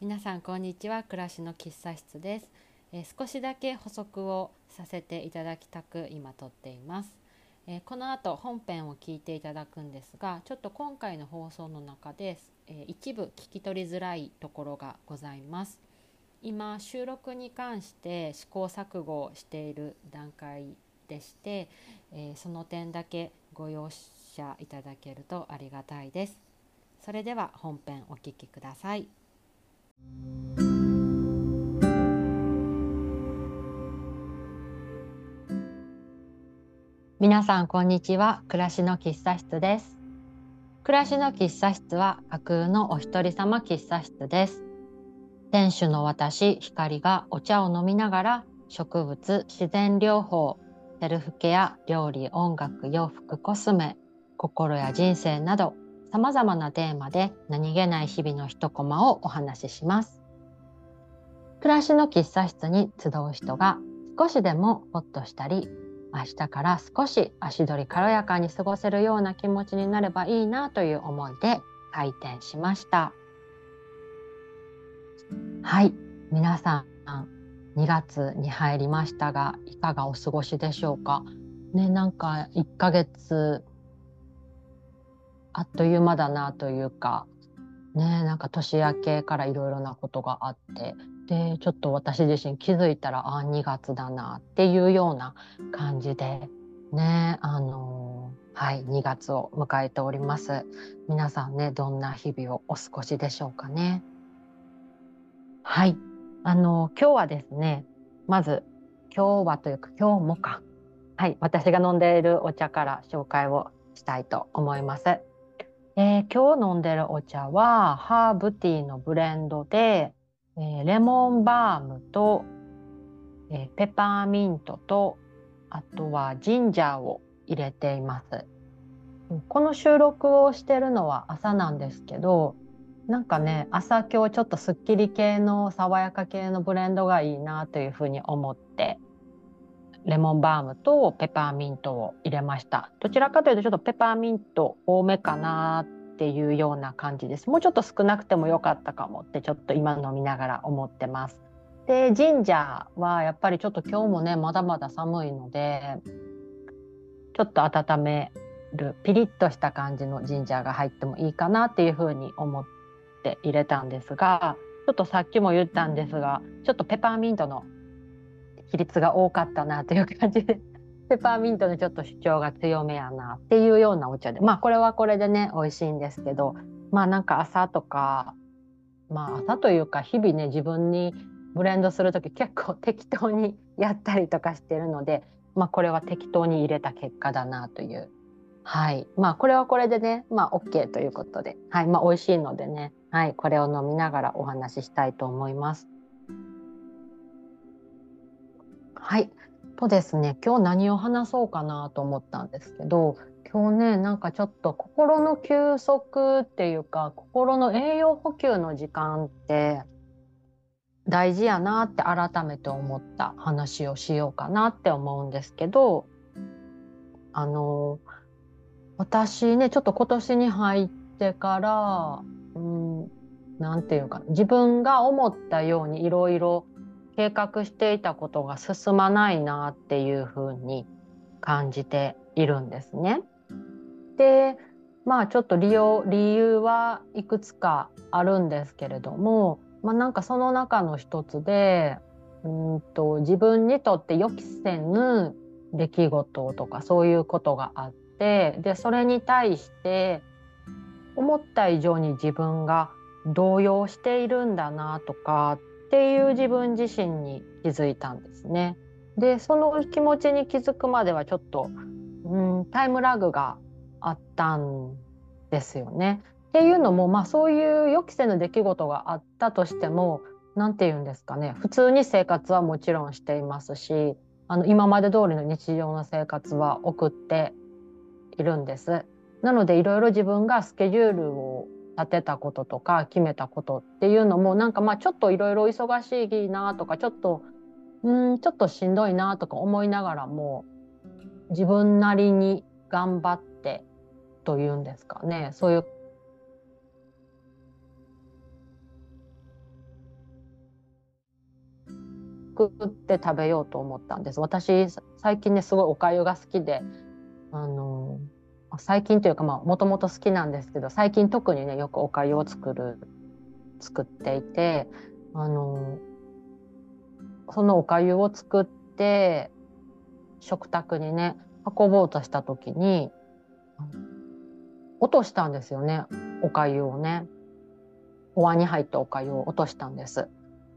皆さんこんにちは。暮らしの喫茶室です、えー、少しだけ補足をさせていただきたく今撮っています、えー、この後本編を聞いていただくんですがちょっと今回の放送の中で、えー、一部聞き取りづらいところがございます。今収録に関して試行錯誤している段階でして、えその点だけご容赦いただけるとありがたいです。それでは本編お聴きください。皆さんこんにちは。暮らしの喫茶室です。暮らしの喫茶室は架空のお一人様喫茶室です。店主の私光がお茶を飲みながら植物自然療法セルフケア料理音楽洋服コスメ心や人生などさまざまなテーマで何気ない日々の一コマをお話しします。暮らしの喫茶室に集う人が少しでもホッとしたり明日から少し足取り軽やかに過ごせるような気持ちになればいいなという思いで開店しました。はい。皆さん2月に入りましたがいかがお過ごしでしょうか？ねなんか1ヶ月あっという間だなというかねなんか年明けからいろいろなことがあってでちょっと私自身気づいたらあ2月だなっていうような感じでねあのはい2月を迎えております。皆さんねどんな日々をお過ごしでしょうかね。はい。あの今日はですねまず今日はというか今日もか。はい私が飲んでいるお茶から紹介をしたいと思います。えー、今日飲んでるお茶はハーブティーのブレンドで、えー、レモンバームと、えー、ペパーミントとあとはジンジャーを入れています。この収録をしてるのは朝なんですけどなんかね朝今日ちょっとすっきり系の爽やか系のブレンドがいいなというふうに思ってレモンバームとペパーミントを入れました。どちらかというとちょっとペパーミント多めかなっていうような感じです。もうちょっと少なくてもよかったかもってちょっと今飲みながら思ってます。でジンジャーはやっぱりちょっと今日もねまだまだ寒いのでちょっと温めるピリッとした感じのジンジャーが入ってもいいかなっていうふうに思って入れたんですがちょっとさっきも言ったんですがちょっとペパーミントの比率が多かったなという感じで。ペパーミントのちょっと主張が強めやなっていうようなお茶で。まあこれはこれでね美味しいんですけど。まあなんか朝とかまあ朝というか日々ね自分にブレンドする時結構適当にやったりとかしてるので。まあこれは適当に入れた結果だなという。はい。まあこれはこれでねまあ OK ということで。はい。まあ美味しいのでね。はい。これを飲みながらお話ししたいと思います。はい。とですね、今日何を話そうかなと思ったんですけど、今日ね、なんかちょっと心の休息っていうか、心の栄養補給の時間って大事やなって改めて思った話をしようかなって思うんですけど、あの、私ね、ちょっと今年に入ってから、うん、なんていうか、自分が思ったようにいろいろ計画していたことが進まないなっていうふうに感じているんですね。でまあちょっと理由理由はいくつかあるんですけれども、まあ、なんかその中の一つでうんと自分にとって予期せぬ出来事とかそういうことがあってでそれに対して思った以上に自分が動揺しているんだなとかっていう自分自身に気づいたんですね。でその気持ちに気づくまではちょっと、うん、タイムラグがあったんですよね。っていうのも、まあ、そういう予期せぬ出来事があったとしても何て言うんですかね普通に生活はもちろんしていますしあの今まで通りの日常の生活は送っているんです。なのでいろいろ自分がスケジュールを立てたこととか決めたことっていうのもなんかまあちょっといろいろ忙しいなとかちょっとうんちょっとしんどいなとか思いながらも自分なりに頑張ってというんですかね。そういう。作って食べようと思ったんです。私最近ねすごいおかゆが好きであの最近というかまあもともと好きなんですけど最近特にねよくおかゆを作る作っていてあのそのおかゆを作って食卓にね運ぼうとした時に落としたんですよねおかゆをねお椀に入ったおかゆを落としたんです。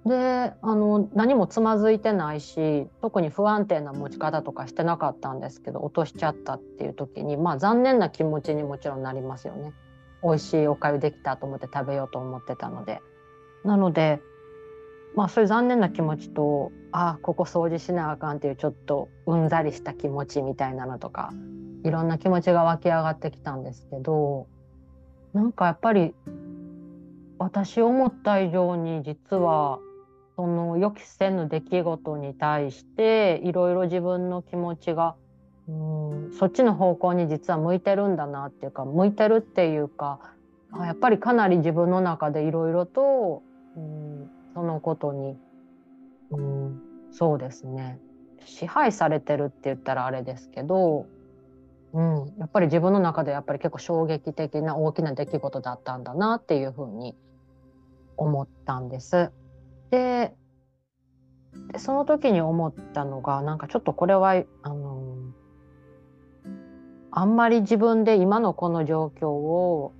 であの何もつまずいてないし特に不安定な持ち方とかしてなかったんですけど落としちゃったっていう時にまあ残念な気持ちにもちろんなりますよね。美味しいおかゆできたと思って食べようと思ってたので。なのでまあそういう残念な気持ちとああここ掃除しなあかんっていうちょっとうんざりした気持ちみたいなのとかいろんな気持ちが湧き上がってきたんですけどなんかやっぱり私思った以上に実はその予期せぬ出来事に対していろいろ自分の気持ちがうんそっちの方向に実は向いてるんだなっていうか向いてるっていうかやっぱりかなり自分の中でいろいろとうんそのことにうんそうですね支配されてるって言ったらあれですけど、うん、やっぱり自分の中でやっぱり結構衝撃的な大きな出来事だったんだなっていうふうに思ったんです。でその時に思ったのがなんかちょっとこれはあのあんまり自分で今のこの状況を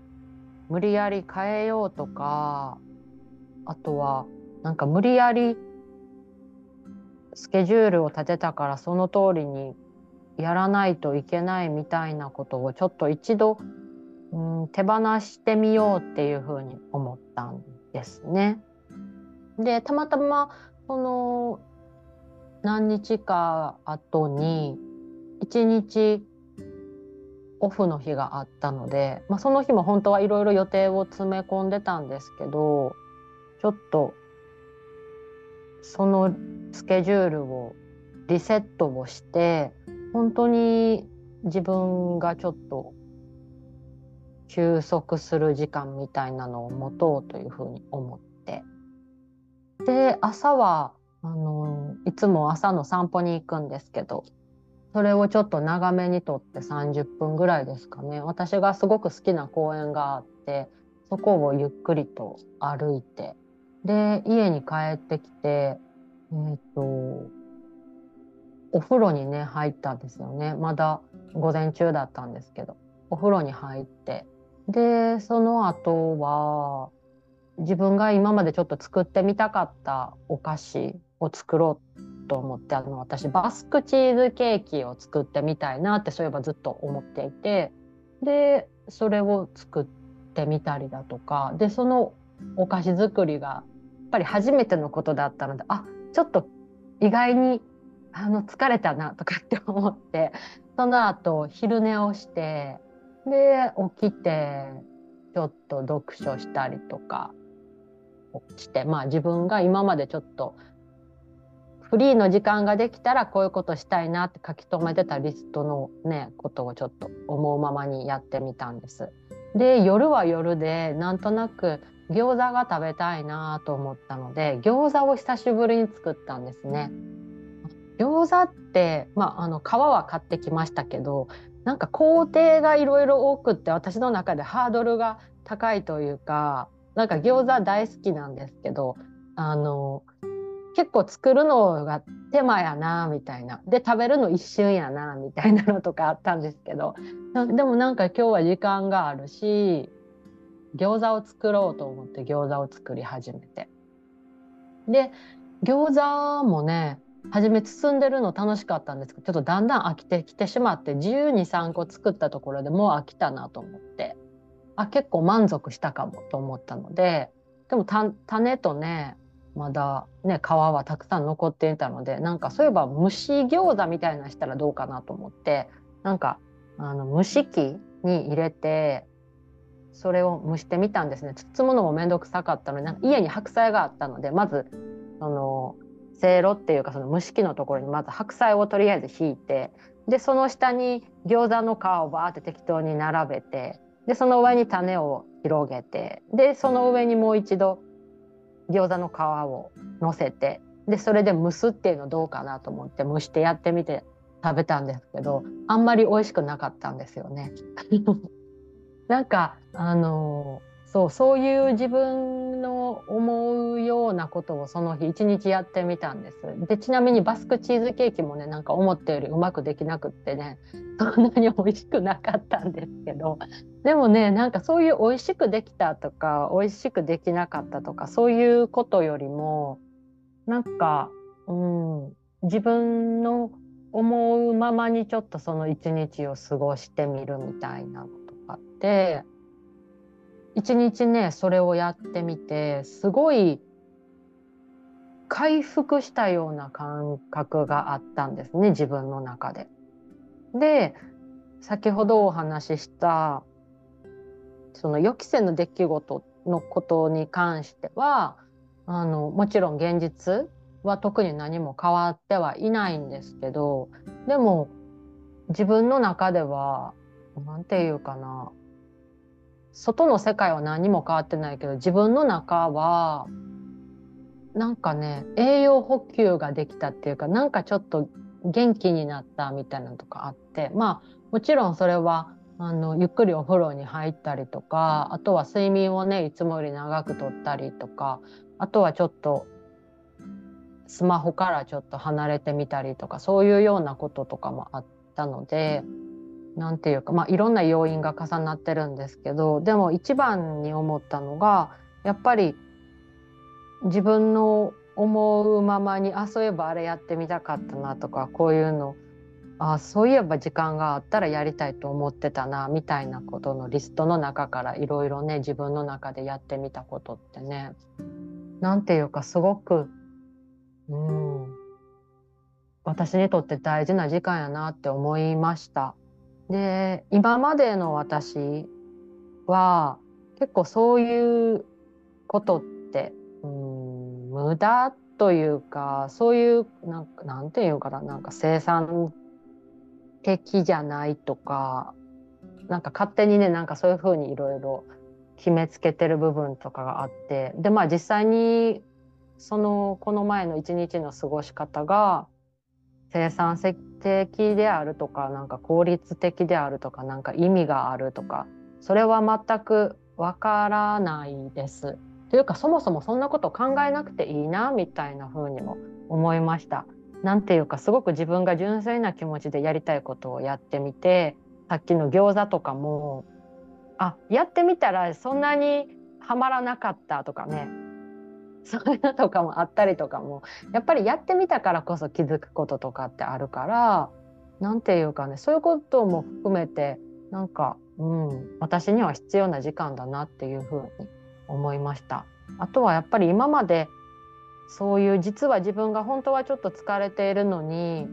無理やり変えようとかあとはなんか無理やりスケジュールを立てたからその通りにやらないといけないみたいなことをちょっと一度、うん、手放してみようっていうふうに思ったんですね。でたまたまその何日か後に1日オフの日があったので、まあ、その日も本当はいろいろ予定を詰め込んでたんですけどちょっとそのスケジュールをリセットをして本当に自分がちょっと休息する時間みたいなのを持とうというふうに思って。で朝はあのいつも朝の散歩に行くんですけどそれをちょっと長めにとって30分ぐらいですかね。私がすごく好きな公園があってそこをゆっくりと歩いてで家に帰ってきてえっ、ー、とお風呂にね入ったんですよね。まだ午前中だったんですけどお風呂に入って。でその後は自分が今までちょっと作ってみたかったお菓子を作ろうと思ってあの私バスクチーズケーキを作ってみたいなってそういえばずっと思っていてでそれを作ってみたりだとかでそのお菓子作りがやっぱり初めてのことだったのであちょっと意外にあの疲れたなとかって思ってその後昼寝をしてで起きてちょっと読書したりとかしてまあ自分が今までちょっとフリーの時間ができたらこういうことしたいなって書き留めてたリストのねことをちょっと思うままにやってみたんです。で夜は夜でなんとなく餃子が食べたいなと思ったので餃子を久しぶりに作ったんですね。餃子って、まあ、あの皮は買ってきましたけどなんか工程がいろいろ多くって私の中でハードルが高いというかなんか餃子大好きなんですけどあの結構作るのが手間やなみたいな。で食べるの一瞬やなみたいなのとかあったんですけどでもなんか今日は時間があるし餃子を作ろうと思って餃子を作り始めて。で餃子もね初め包んでるの楽しかったんですけどちょっとだんだん飽きてきてしまって1 2 3個作ったところでもう飽きたなと思って。あ結構満足したかもと思ったのででも種とねまだね皮はたくさん残っていたのでなんかそういえば蒸し餃子みたいなしたらどうかなと思ってなんかあの蒸し器に入れてそれを蒸してみたんですね。包むのも面倒くさかったのでなんか家に白菜があったのでまずそのせいろっていうかその蒸し器のところにまず白菜をとりあえず引いてでその下に餃子の皮をバーって適当に並べてでその上に種を広げてでその上にもう一度餃子の皮をのせてでそれで蒸すっていうのどうかなと思って蒸してやってみて食べたんですけどあんまり美味しくなかったんですよね。なんかあのそうそういう自分の思うようなことをその日一日やってみたんです。でちなみにバスクチーズケーキもねなんか思ったよりうまくできなくってね そんなに美味しくなかったんですけどでもねなんかそういう美味しくできたとか美味しくできなかったとかそういうことよりもなんか、うん、自分の思うままにちょっとその一日を過ごしてみるみたいなのとかって一日ねそれをやってみてすごい回復したような感覚があったんですね自分の中で。で先ほどお話ししたその予期せぬ出来事のことに関してはあのもちろん現実は特に何も変わってはいないんですけどでも自分の中では何て言うかな外の世界は何も変わってないけど自分の中はなんかね栄養補給ができたっていうかなんかちょっと元気になったみたいなのとかあってまあもちろんそれはあのゆっくりお風呂に入ったりとかあとは睡眠をねいつもより長くとったりとかあとはちょっとスマホからちょっと離れてみたりとかそういうようなこととかもあったので何て言うかまあいろんな要因が重なってるんですけどでも一番に思ったのがやっぱり自分の思うままにあそういえばあれやってみたかったなとかこういうのあそういえば時間があったらやりたいと思ってたなみたいなことのリストの中からいろいろね自分の中でやってみたことってね何て言うかすごくうん私にとって大事な時間やなって思いました。で今までの私は結構そういうことってうん無駄というかそういうなんなんていうかななんか生産的じゃないとかなんか勝手にねなんかそういうふうにいろいろ決めつけてる部分とかがあってでまあ実際にそのこの前の一日の過ごし方が生産的であるとかなんか効率的であるとかなんか意味があるとかそれは全くわからないです。というかそもそもそんなこと考えなくていいなみたいな風にも思いました。なんていうかすごく自分が純粋な気持ちでやりたいことをやってみてさっきの餃子とかもあやってみたらそんなにはまらなかったとかね そういうのとかもあったりとかもやっぱりやってみたからこそ気づくこととかってあるから何て言うかねそういうことも含めてなんか、うん、私には必要な時間だなっていうふうに思いました。あとはやっぱり今までそういう実は自分が本当はちょっと疲れているのに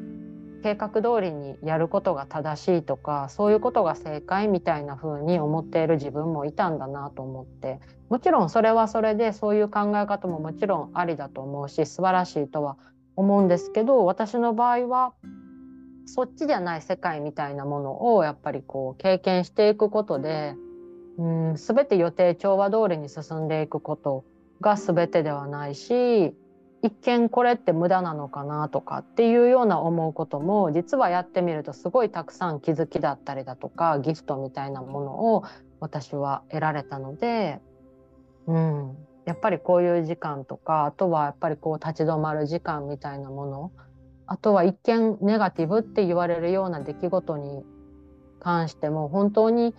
計画通りにやることが正しいとかそういうことが正解みたいな風に思っている自分もいたんだなと思って。もちろんそれはそれでそういう考え方ももちろんありだと思うし素晴らしいとは思うんですけど私の場合はそっちじゃない世界みたいなものをやっぱりこう経験していくことでうん全て予定調和通りに進んでいくことが全てではないし一見これって無駄なのかなとかっていうような思うことも実はやってみるとすごいたくさん気づきだったりだとかギフトみたいなものを私は得られたので、うん、やっぱりこういう時間とかあとはやっぱりこう立ち止まる時間みたいなものあとは一見ネガティブって言われるような出来事に関しても本当に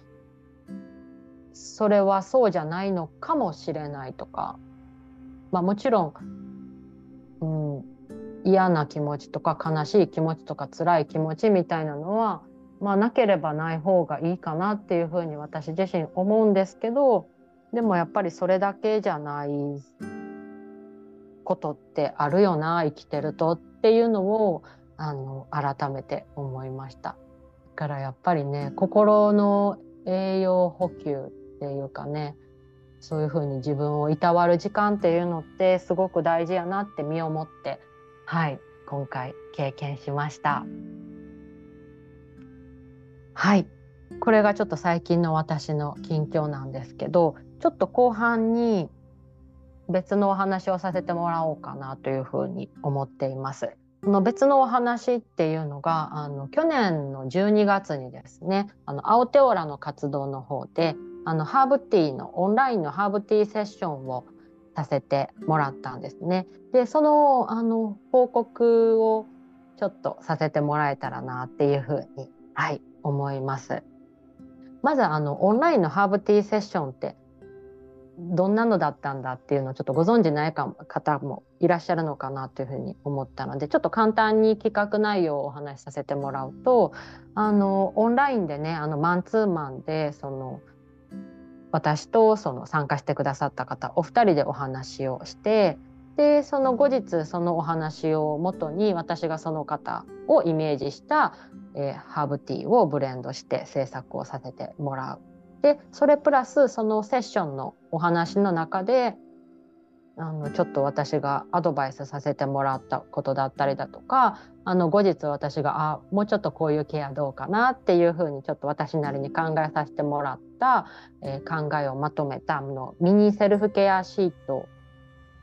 それはそうじゃないのかもしれないとか、まあ、もちろんうん、嫌な気持ちとか悲しい気持ちとか辛い気持ちみたいなのは、まあ、なければない方がいいかなっていうふうに私自身思うんですけどでもやっぱりそれだけじゃないことってあるよな生きてるとっていうのをあの改めて思いました。だからやっぱりね心の栄養補給っていうかねそういうふうに自分をいたわる時間っていうのってすごく大事やなって身をもってはい今回経験しましたはいこれがちょっと最近の私の近況なんですけどちょっと後半に別のお話をさせてもらおうかなというふうに思っています。この別のお話っていうのがあの去年の12月にですねあのアオテオラの活動の方であのハーブティーのオンラインのハーブティーセッションをさせてもらったんですね。でそのあの報告をちょっとさせてもらえたらなっていうふうに、はい、思います。まずあのオンラインのハーブティーセッションってどんなのだったんだっていうのをちょっとご存じないか方もいらっしゃるのかなというふうに思ったのでちょっと簡単に企画内容をお話しさせてもらうとあのオンラインでねあのマンツーマンでその私とその参加してくださった方お二人でお話をしてでその後日そのお話をもとに私がその方をイメージした、えー、ハーブティーをブレンドして制作をさせてもらうでそれプラスそのセッションのお話の中であのちょっと私がアドバイスさせてもらったことだったりだとかあの後日私があもうちょっとこういうケアどうかなっていうふうにちょっと私なりに考えさせてもらってた、えー、考えをまとめたのミニセルフケアシート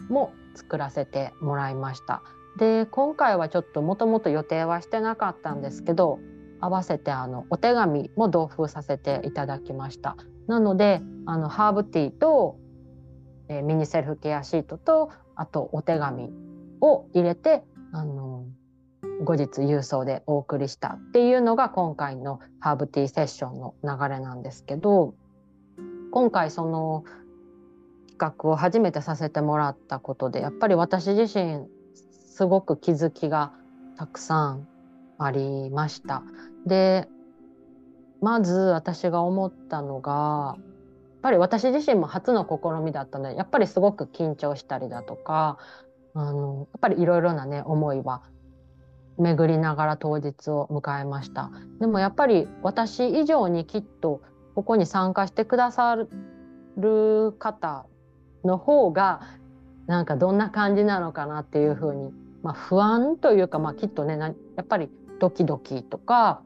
も作らせてもらいました。で今回はちょっともともと予定はしてなかったんですけど合わせてあのお手紙も同封させていただきました。なのであのハーブティーと、えー、ミニセルフケアシートとあとお手紙を入れてあの後日郵送でお送りしたっていうのが今回のハーブティーセッションの流れなんですけど今回その企画を初めてさせてもらったことでやっぱり私自身すごく気づきがたくさんありました。でまず私が思ったのがやっぱり私自身も初の試みだったのでやっぱりすごく緊張したりだとかあのやっぱりいろいろなね思いは巡りながら当日を迎えました。でもやっぱり私以上にきっとここに参加してくださる方の方がなんかどんな感じなのかなっていうふうに、まあ、不安というか、まあ、きっとねやっぱりドキドキとか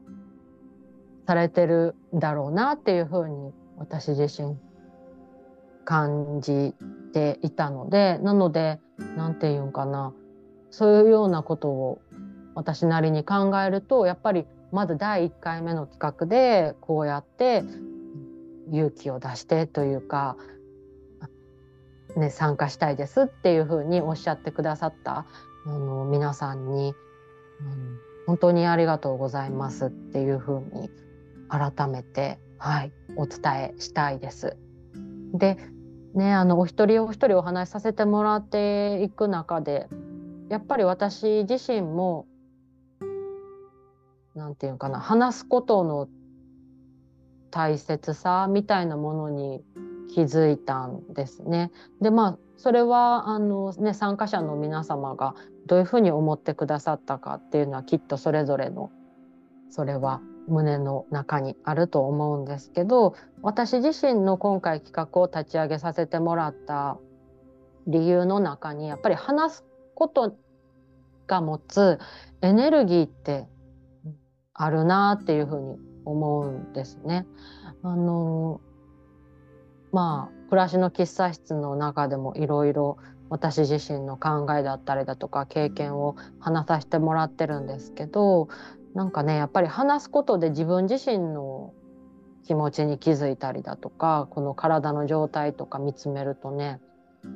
されてるだろうなっていうふうに私自身感じていたのでなので何て言うんかなそういうようなことを私なりに考えるとやっぱりまず第1回目の企画でこうやって勇気を出してというか、ね、参加したいですっていうふうにおっしゃってくださったあの皆さんに、うん、本当にありがとうございますっていうふうに改めて、はい、お伝えしたいです。でねあのお一人お一人お話しさせてもらっていく中でやっぱり私自身も何て言うかな話すことの大切さみたいなものに気づいたんですね。でまあそれはあの、ね、参加者の皆様がどういうふうに思ってくださったかっていうのはきっとそれぞれのそれは胸の中にあると思うんですけど私自身の今回企画を立ち上げさせてもらった理由の中にやっぱり話すことが持つエネルギーってあるなっていうふうに思うんですね。あのまあ暮らしの喫茶室の中でもいろいろ私自身の考えだったりだとか経験を話させてもらってるんですけどなんかねやっぱり話すことで自分自身の気持ちに気づいたりだとかこの体の状態とか見つめるとね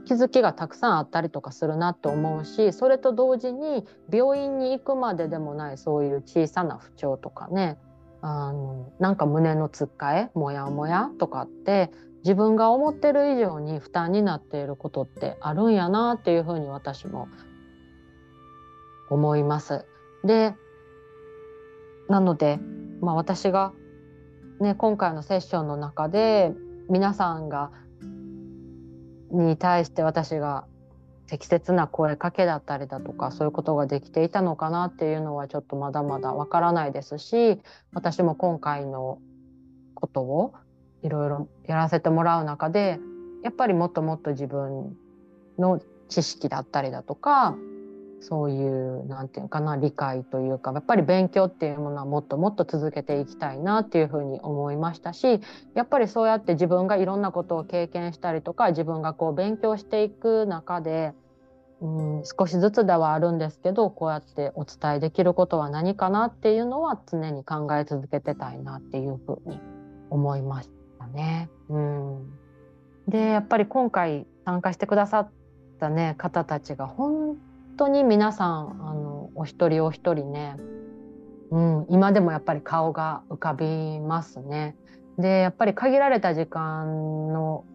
気づきがたくさんあったりとかするなって思うしそれと同時に病院に行くまででもないそういう小さな不調とかねあのなんか胸のつっかえモヤモヤとかって自分が思ってる以上に負担になっていることってあるんやなっていうふうに私も思います。でなので、まあ、私が、ね、今回のセッションの中で皆さんがに対して私が適切な声かけだったりだとかそういうことができていたのかなっていうのはちょっとまだまだわからないですし私も今回のことをいろいろやらせてもらう中でやっぱりもっともっと自分の知識だったりだとかそういうなんていうかな理解というかやっぱり勉強っていうものはもっともっと続けていきたいなっていうふうに思いましたしやっぱりそうやって自分がいろんなことを経験したりとか自分がこう勉強していく中で、うん、少しずつではあるんですけどこうやってお伝えできることは何かなっていうのは常に考え続けてたいなっていうふうに思いましたね。うん、でやっぱり今回参加してくださったね方たちが本当に皆さんあのお一人お一人ね、うん、今でもやっぱり顔が浮かびますね。でやっぱり限られた時間の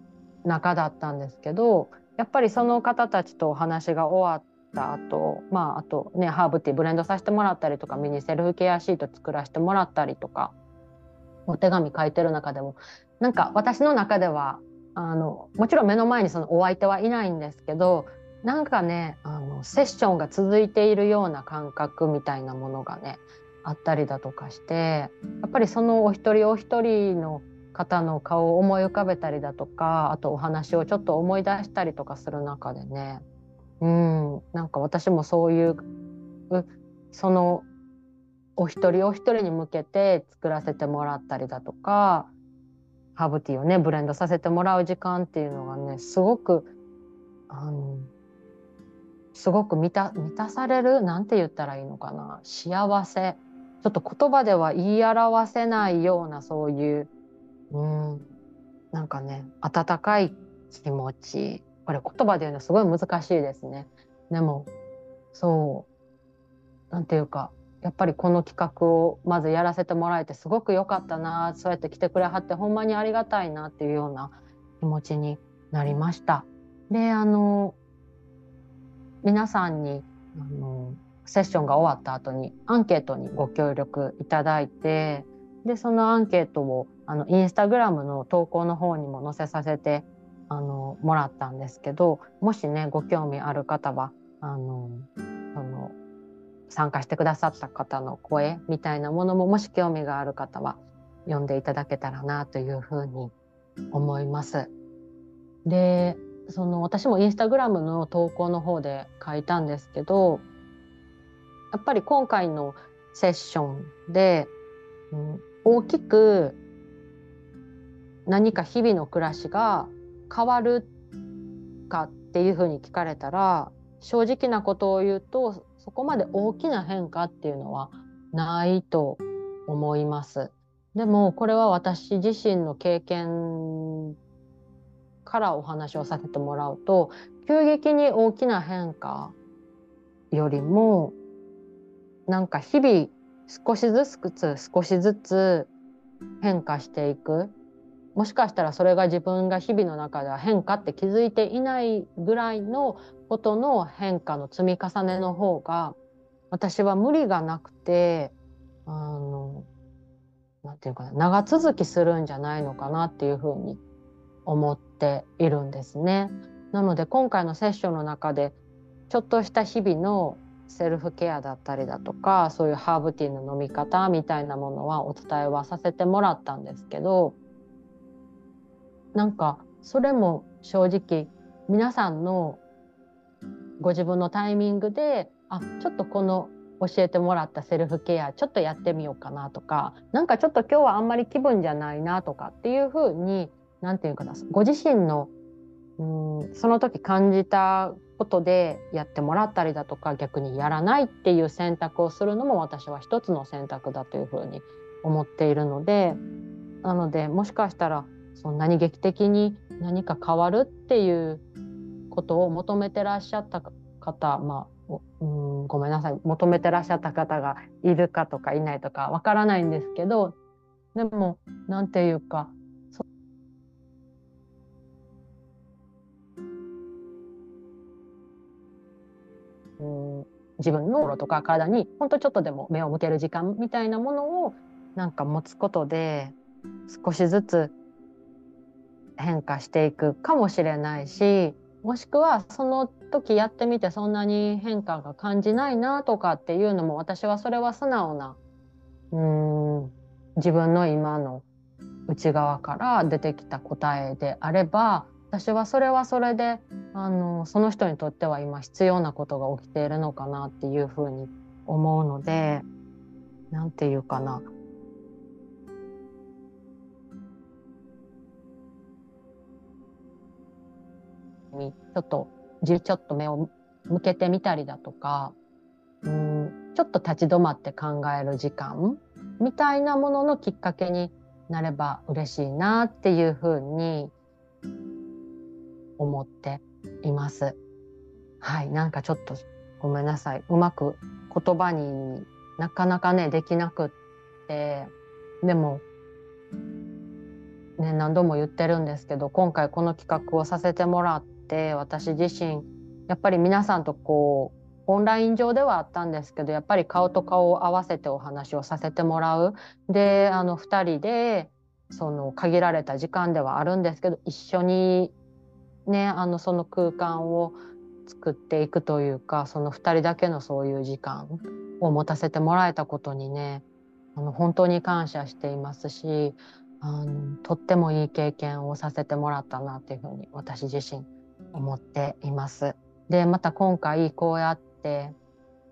中だったんですけどやっぱりその方たちとお話が終わった後まああとねハーブティーブレンドさせてもらったりとかミニセルフケアシート作らせてもらったりとかお手紙書いてる中でもなんか私の中ではあのもちろん目の前にそのお相手はいないんですけどなんかねあのセッションが続いているような感覚みたいなものがねあったりだとかしてやっぱりそのお一人お一人の方の顔を思い浮かべたりだとかあとお話をちょっと思い出したりとかする中でねうんなんか私もそういうそのお一人お一人に向けて作らせてもらったりだとかハーブティーをねブレンドさせてもらう時間っていうのがねすごくあのすごく満た満たされるなんて言ったらいいのかな。幸せ。ちょっと言葉では言い表せないようなそういううんなんかね温かい気持ち。これ言葉で言うのすごい難しいですね。でもそう。なんていうかやっぱりこの企画をまずやらせてもらえてすごく良かったな。そうやって来てくれはってほんまにありがたいなっていうような気持ちになりました。であの皆さんにあのセッションが終わった後にアンケートにご協力いただいてでそのアンケートをあのインスタグラムの投稿の方にも載せさせてあのもらったんですけどもしねご興味ある方はあのその参加してくださった方の声みたいなものももし興味がある方は読んでいただけたらなというふうに思います。でその私もインスタグラムの投稿の方で書いたんですけどやっぱり今回のセッションで、うん、大きく何か日々の暮らしが変わるかっていうふうに聞かれたら正直なことを言うとそこまで大きな変化っていうのはないと思います。でもこれは私自身の経験からお話をさせてもらうと急激に大きな変化よりもなんか日々少しずつ少しずつ変化していく。もしかしたらそれが自分が日々の中では変化って気づいていないぐらいのことの変化の積み重ねの方が私は無理がなくてあのなんていうかな長続きするんじゃないのかなっていうふうに思っているんですね。なので今回のセッションの中でちょっとした日々のセルフケアだったりだとかそういうハーブティーの飲み方みたいなものはお伝えはさせてもらったんですけどなんかそれも正直皆さんのご自分のタイミングであちょっとこの教えてもらったセルフケアちょっとやってみようかなとかなんかちょっと今日はあんまり気分じゃないなとかっていうふうに何て言うかなご自身のうんその時感じたことでやってもらったりだとか逆にやらないっていう選択をするのも私は一つの選択だというふうに思っているのでなのでもしかしたらそんなに劇的に何か変わるっていうことを求めてらっしゃった方まあうんごめんなさい。求めてらっしゃった方がいるかとかいないとかわからないんですけどでも何て言うか自分の心とか体にほんとちょっとでも目を向ける時間みたいなものをなんか持つことで少しずつ変化していくかもしれないしもしくはその時やってみてそんなに変化が感じないなとかっていうのも私はそれは素直なうん自分の今の内側から出てきた答えであれば私はそれはそれであのその人にとっては今必要なことが起きているのかなっていうふうに思うので何て言うかな。にちょっとじちょっと目を向けてみたりだとかうんちょっと立ち止まって考える時間みたいなもののきっかけになれば嬉しいなっていうふうに思っています。はい、なんかちょっとごめんなさい。うまく言葉になかなかねできなくってでもね何度も言ってるんですけど今回この企画をさせてもらって私自身やっぱり皆さんとこうオンライン上ではあったんですけどやっぱり顔と顔を合わせてお話をさせてもらうであの2人でその限られた時間ではあるんですけど一緒にねあのその空間を作っていくというかその2人だけのそういう時間を持たせてもらえたことにねあの本当に感謝していますしあのとってもいい経験をさせてもらったなっていうふうに私自身思っています。でまた今回こうやって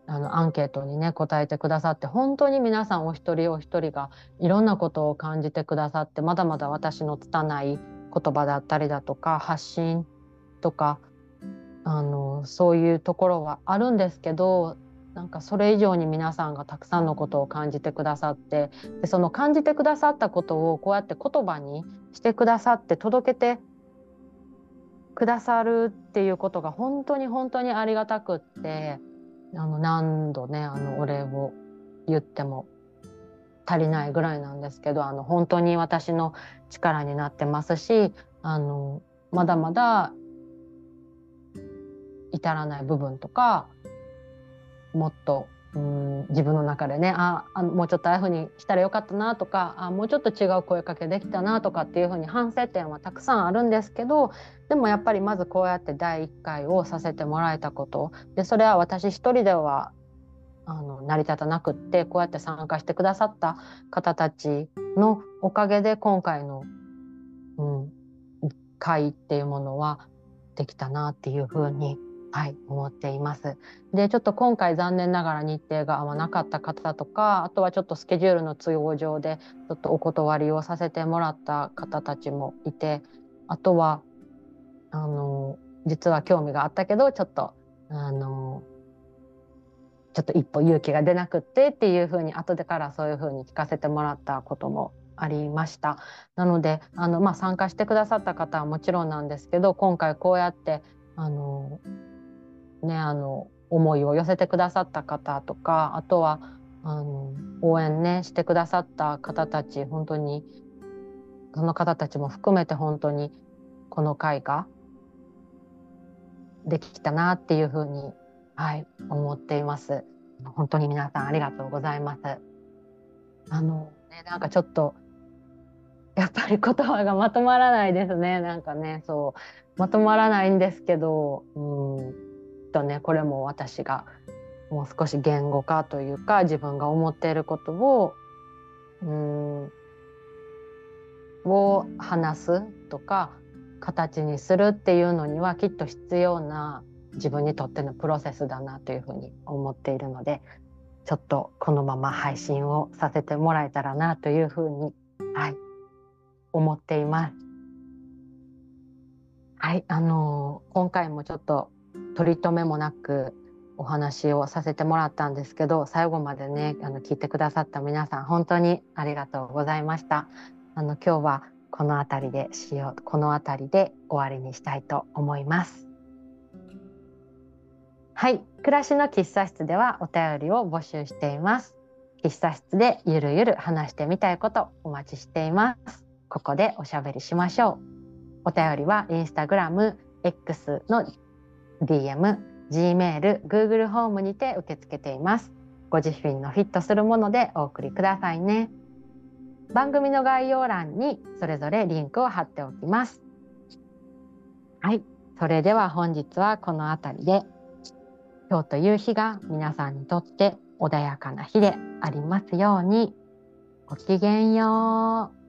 あのアンケートにね答えてくださって本当に皆さんお一人お一人がいろんなことを感じてくださってまだまだ私の拙い言葉だったりだとか発信とかあのそういうところはあるんですけどなんかそれ以上に皆さんがたくさんのことを感じてくださってでその感じてくださったことをこうやって言葉にしてくださって届けてくださるっていうことが本当に本当にありがたくってあの何度ねあのお礼を言っても足りないぐらいなんですけどあの本当に私の力になってますしあのまだまだ至らない部分とかもっとうん自分の中でねああもうちょっとああいうふうにしたらよかったなとかあもうちょっと違う声かけできたなとかっていうふうに反省点はたくさんあるんですけどでもやっぱりまずこうやって第1回をさせてもらえたこと。でそれは私一人ではあの成り立たなくってこうやって参加してくださった方たちのおかげで今回の、うん、会っていうものはできたなっていうふうにはい、思っています。で、ちょっと今回残念ながら日程が合わなかった方とか、あとはちょっとスケジュールの都合上でちょっとお断りをさせてもらった方たちもいて、あとはあの実は興味があったけどちょっとあのちょっと一歩勇気が出なくってっていうふうに後でからそういうふうに聞かせてもらったこともありました。なのであの、まあ、参加してくださった方はもちろんなんですけど今回こうやってあのね、あの思いを寄せてくださった方とかあとはあの応援ねしてくださった方たち本当にその方たちも含めて本当にこの会ができたなっていうふうに、はい、思っています。本当に皆さんありがとうございます。あのねなんかちょっとやっぱり言葉がまとまらないですねなんかねそうまとまらないんですけどうんとねこれも私がもう少し言語化というか自分が思っていることをうんを話すとか形にするっていうのにはきっと必要な自分にとってのプロセスだなというふうに思っているのでちょっとこのまま配信をさせてもらえたらなというふうに、はい、思っています。はい、あのー、今回もちょっと取り留めもなくお話をさせてもらったんですけど最後までねあの聞いてくださった皆さん本当にありがとうございましたあの今日はこの辺りでしようこの辺りで終わりにしたいと思いますはい暮らしの喫茶室ではお便りを募集しています喫茶室でゆるゆる話してみたいことお待ちしていますここでおしゃべりしましょうお便りはインスタグラム X の DM、Gmail、Google ホームにて受け付けています。ご自身のフィットするものでお送りくださいね。番組の概要欄にそれぞれリンクを貼っておきます。はい、それでは本日はこの辺りで今日という日が皆さんにとって穏やかな日でありますように。ごきげんよう。